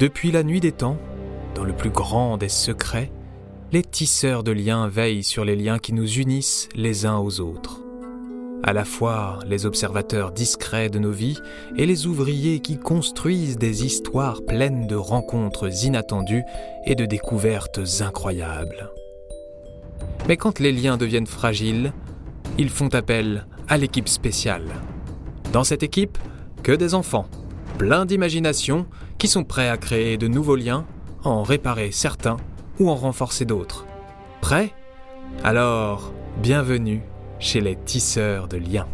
Depuis la nuit des temps, dans le plus grand des secrets, les tisseurs de liens veillent sur les liens qui nous unissent les uns aux autres. À la fois les observateurs discrets de nos vies et les ouvriers qui construisent des histoires pleines de rencontres inattendues et de découvertes incroyables. Mais quand les liens deviennent fragiles, ils font appel à l'équipe spéciale. Dans cette équipe, que des enfants, pleins d'imagination, qui sont prêts à créer de nouveaux liens, en réparer certains ou en renforcer d'autres. Prêts? Alors, bienvenue chez les tisseurs de liens.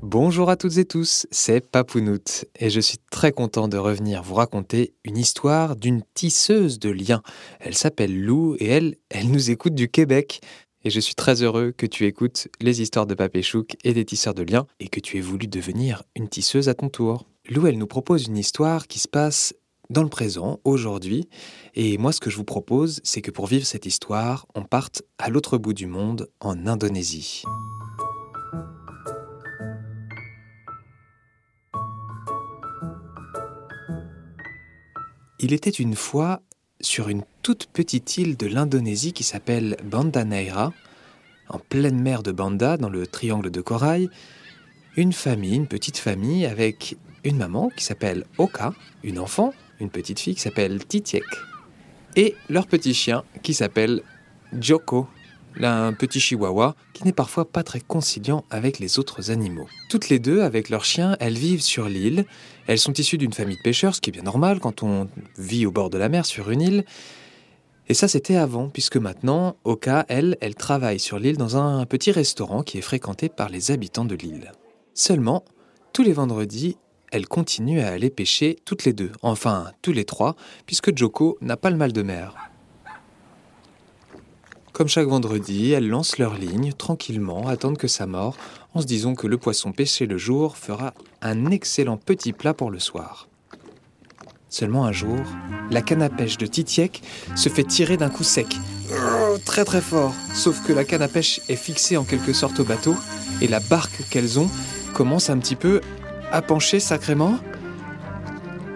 Bonjour à toutes et tous, c'est Papounout et je suis très content de revenir vous raconter une histoire d'une tisseuse de liens. Elle s'appelle Lou et elle, elle nous écoute du Québec. Et je suis très heureux que tu écoutes les histoires de Papéchouk et des tisseurs de liens et que tu aies voulu devenir une tisseuse à ton tour. Lou, elle nous propose une histoire qui se passe dans le présent, aujourd'hui. Et moi, ce que je vous propose, c'est que pour vivre cette histoire, on parte à l'autre bout du monde, en Indonésie. Il était une fois sur une toute petite île de l'Indonésie qui s'appelle Banda Neira, en pleine mer de Banda, dans le triangle de corail, une famille, une petite famille avec une maman qui s'appelle Oka, une enfant, une petite fille qui s'appelle Titiek, et leur petit chien qui s'appelle Joko, un petit chihuahua qui n'est parfois pas très conciliant avec les autres animaux. Toutes les deux, avec leur chien, elles vivent sur l'île. Elles sont issues d'une famille de pêcheurs, ce qui est bien normal quand on vit au bord de la mer sur une île. Et ça, c'était avant, puisque maintenant, Oka, elle, elle travaille sur l'île dans un petit restaurant qui est fréquenté par les habitants de l'île. Seulement, tous les vendredis, elles continuent à aller pêcher toutes les deux, enfin tous les trois, puisque Joko n'a pas le mal de mer. Comme chaque vendredi, elles lancent leur ligne tranquillement, attendent que ça mord, en se disant que le poisson pêché le jour fera un excellent petit plat pour le soir. Seulement un jour, la canne à pêche de Titiek se fait tirer d'un coup sec. Très très fort. Sauf que la canne à pêche est fixée en quelque sorte au bateau et la barque qu'elles ont commence un petit peu à pencher sacrément.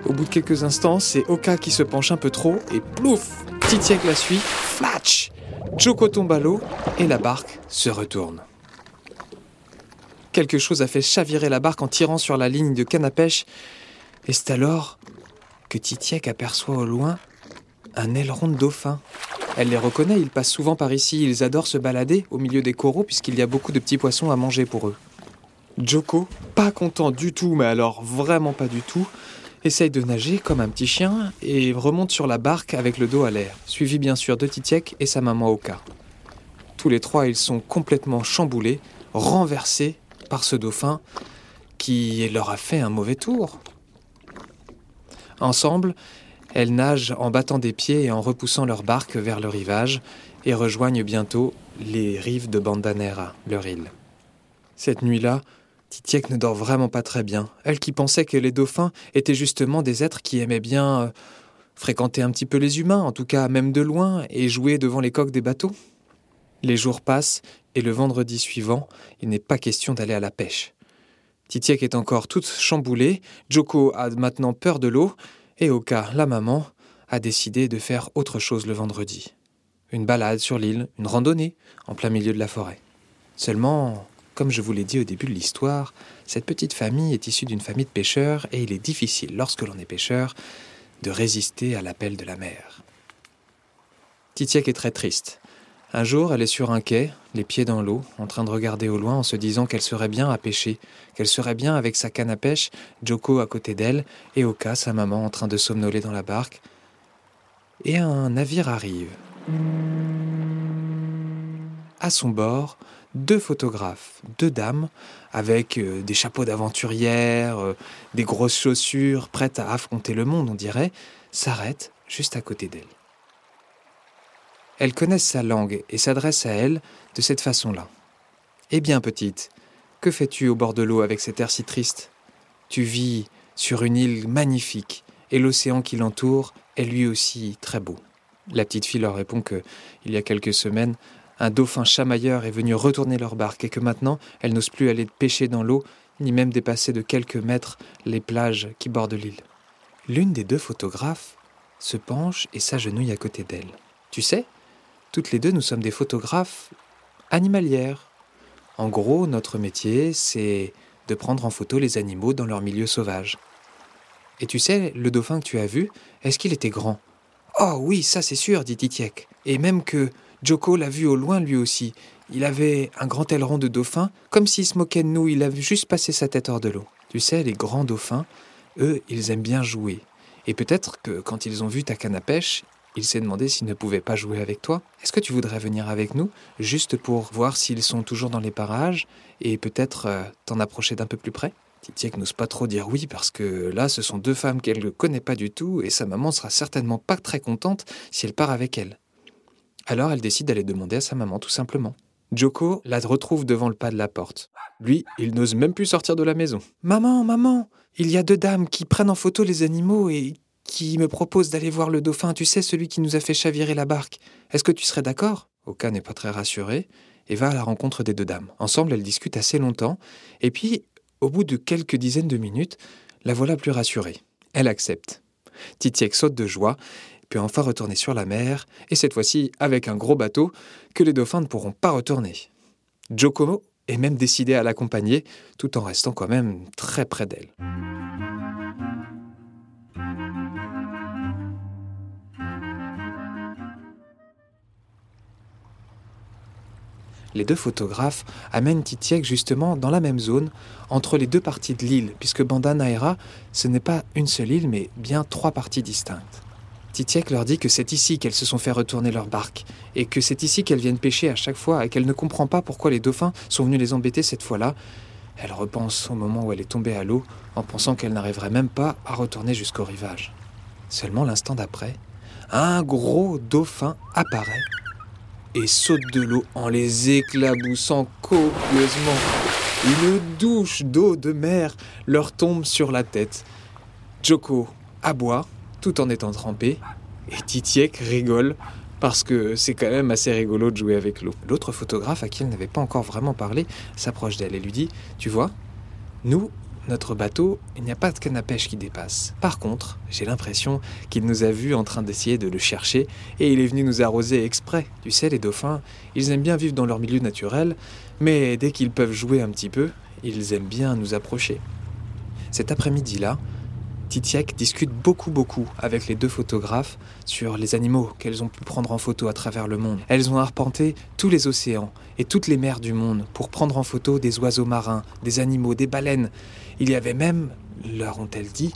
Au bout de quelques instants, c'est Oka qui se penche un peu trop et plouf Titiek la suit, flatch Joko tombe à l'eau et la barque se retourne. Quelque chose a fait chavirer la barque en tirant sur la ligne de canne à pêche, et c'est alors que Titiek aperçoit au loin un aileron de dauphin. Elle les reconnaît, ils passent souvent par ici, ils adorent se balader au milieu des coraux puisqu'il y a beaucoup de petits poissons à manger pour eux. Joko, pas content du tout, mais alors vraiment pas du tout, essaye de nager comme un petit chien et remonte sur la barque avec le dos à l'air, suivi bien sûr de Titiek et sa maman Oka. Tous les trois, ils sont complètement chamboulés, renversés par ce dauphin qui leur a fait un mauvais tour. Ensemble, elles nagent en battant des pieds et en repoussant leur barque vers le rivage et rejoignent bientôt les rives de Bandanera, leur île. Cette nuit-là, Titiek ne dort vraiment pas très bien. Elle qui pensait que les dauphins étaient justement des êtres qui aimaient bien euh, fréquenter un petit peu les humains, en tout cas même de loin, et jouer devant les coques des bateaux. Les jours passent, et le vendredi suivant, il n'est pas question d'aller à la pêche. Titiek est encore toute chamboulée, Joko a maintenant peur de l'eau, et Oka, la maman, a décidé de faire autre chose le vendredi. Une balade sur l'île, une randonnée, en plein milieu de la forêt. Seulement, comme je vous l'ai dit au début de l'histoire, cette petite famille est issue d'une famille de pêcheurs et il est difficile, lorsque l'on est pêcheur, de résister à l'appel de la mer. Titiek est très triste. Un jour, elle est sur un quai, les pieds dans l'eau, en train de regarder au loin en se disant qu'elle serait bien à pêcher, qu'elle serait bien avec sa canne à pêche, Joko à côté d'elle, et Oka, sa maman, en train de somnoler dans la barque. Et un navire arrive. À son bord, deux photographes, deux dames, avec euh, des chapeaux d'aventurière, euh, des grosses chaussures, prêtes à affronter le monde, on dirait, s'arrêtent juste à côté d'elle. Elles connaissent sa langue et s'adressent à elle de cette façon-là. Eh bien, petite, que fais-tu au bord de l'eau avec cet air si triste? Tu vis sur une île magnifique, et l'océan qui l'entoure est lui aussi très beau. La petite fille leur répond que, il y a quelques semaines, un dauphin chamailleur est venu retourner leur barque et que maintenant elles n'osent plus aller pêcher dans l'eau, ni même dépasser de quelques mètres les plages qui bordent l'île. L'une des deux photographes se penche et s'agenouille à côté d'elle. Tu sais, toutes les deux, nous sommes des photographes animalières. En gros, notre métier, c'est de prendre en photo les animaux dans leur milieu sauvage. Et tu sais, le dauphin que tu as vu, est-ce qu'il était grand? Oh oui, ça c'est sûr, dit Titiek. Et même que Joko l'a vu au loin lui aussi. Il avait un grand aileron de dauphin, comme s'il se moquait de nous, il avait juste passé sa tête hors de l'eau. Tu sais, les grands dauphins, eux, ils aiment bien jouer. Et peut-être que quand ils ont vu ta canne à pêche, il s'est demandé s'ils ne pouvaient pas jouer avec toi. Est-ce que tu voudrais venir avec nous, juste pour voir s'ils sont toujours dans les parages et peut-être euh, t'en approcher d'un peu plus près? Titiek n'ose pas trop dire oui parce que là, ce sont deux femmes qu'elle ne connaît pas du tout et sa maman sera certainement pas très contente si elle part avec elle. Alors elle décide d'aller demander à sa maman tout simplement. Joko la retrouve devant le pas de la porte. Lui, il n'ose même plus sortir de la maison. Maman, maman, il y a deux dames qui prennent en photo les animaux et qui me proposent d'aller voir le dauphin, tu sais, celui qui nous a fait chavirer la barque. Est-ce que tu serais d'accord? Oka n'est pas très rassurée et va à la rencontre des deux dames. Ensemble, elles discutent assez longtemps, et puis, au bout de quelques dizaines de minutes, la voilà plus rassurée. Elle accepte. Titiek saute de joie, puis enfin retourner sur la mer, et cette fois-ci avec un gros bateau que les dauphins ne pourront pas retourner. Jokomo est même décidé à l'accompagner, tout en restant quand même très près d'elle. les deux photographes amènent Titiek justement dans la même zone, entre les deux parties de l'île, puisque Banda Naira, ce n'est pas une seule île, mais bien trois parties distinctes. Titiek leur dit que c'est ici qu'elles se sont fait retourner leur barque, et que c'est ici qu'elles viennent pêcher à chaque fois, et qu'elle ne comprend pas pourquoi les dauphins sont venus les embêter cette fois-là. Elle repense au moment où elle est tombée à l'eau, en pensant qu'elle n'arriverait même pas à retourner jusqu'au rivage. Seulement l'instant d'après, un gros dauphin apparaît et saute de l'eau en les éclaboussant copieusement. Une douche d'eau de mer leur tombe sur la tête. Joko aboie tout en étant trempé et Titiek rigole parce que c'est quand même assez rigolo de jouer avec l'eau. L'autre photographe à qui elle n'avait pas encore vraiment parlé s'approche d'elle et lui dit Tu vois, nous, notre bateau, il n'y a pas de canne à pêche qui dépasse. Par contre, j'ai l'impression qu'il nous a vus en train d'essayer de le chercher et il est venu nous arroser exprès. Tu sais, les dauphins, ils aiment bien vivre dans leur milieu naturel, mais dès qu'ils peuvent jouer un petit peu, ils aiment bien nous approcher. Cet après-midi-là, Titiak discute beaucoup beaucoup avec les deux photographes sur les animaux qu'elles ont pu prendre en photo à travers le monde. Elles ont arpenté tous les océans et toutes les mers du monde pour prendre en photo des oiseaux marins, des animaux, des baleines. Il y avait même, leur ont-elles dit,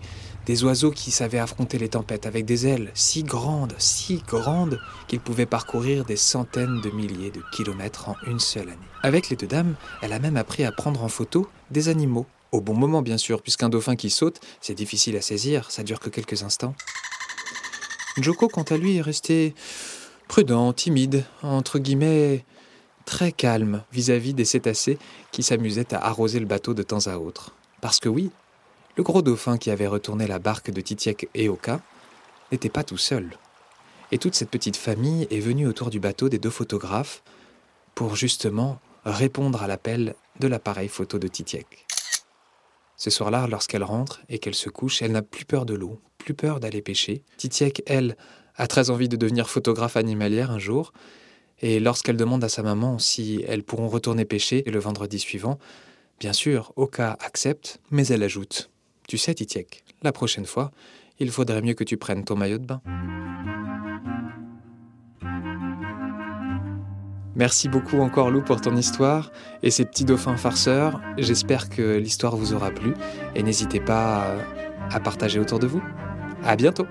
des oiseaux qui savaient affronter les tempêtes avec des ailes si grandes, si grandes, qu'ils pouvaient parcourir des centaines de milliers de kilomètres en une seule année. Avec les deux dames, elle a même appris à prendre en photo des animaux au bon moment, bien sûr, puisqu'un dauphin qui saute, c'est difficile à saisir, ça dure que quelques instants. Joko, quant à lui, est resté prudent, timide, entre guillemets, très calme vis-à-vis des cétacés qui s'amusaient à arroser le bateau de temps à autre. Parce que oui, le gros dauphin qui avait retourné la barque de Titiek et Oka n'était pas tout seul. Et toute cette petite famille est venue autour du bateau des deux photographes pour justement répondre à l'appel de l'appareil photo de Titiek. Ce soir-là, lorsqu'elle rentre et qu'elle se couche, elle n'a plus peur de l'eau, plus peur d'aller pêcher. Titiek, elle, a très envie de devenir photographe animalière un jour, et lorsqu'elle demande à sa maman si elles pourront retourner pêcher le vendredi suivant, bien sûr, Oka accepte, mais elle ajoute Tu sais, Titiek, la prochaine fois, il faudrait mieux que tu prennes ton maillot de bain. Merci beaucoup encore Lou pour ton histoire et ces petits dauphins farceurs. J'espère que l'histoire vous aura plu et n'hésitez pas à partager autour de vous. À bientôt!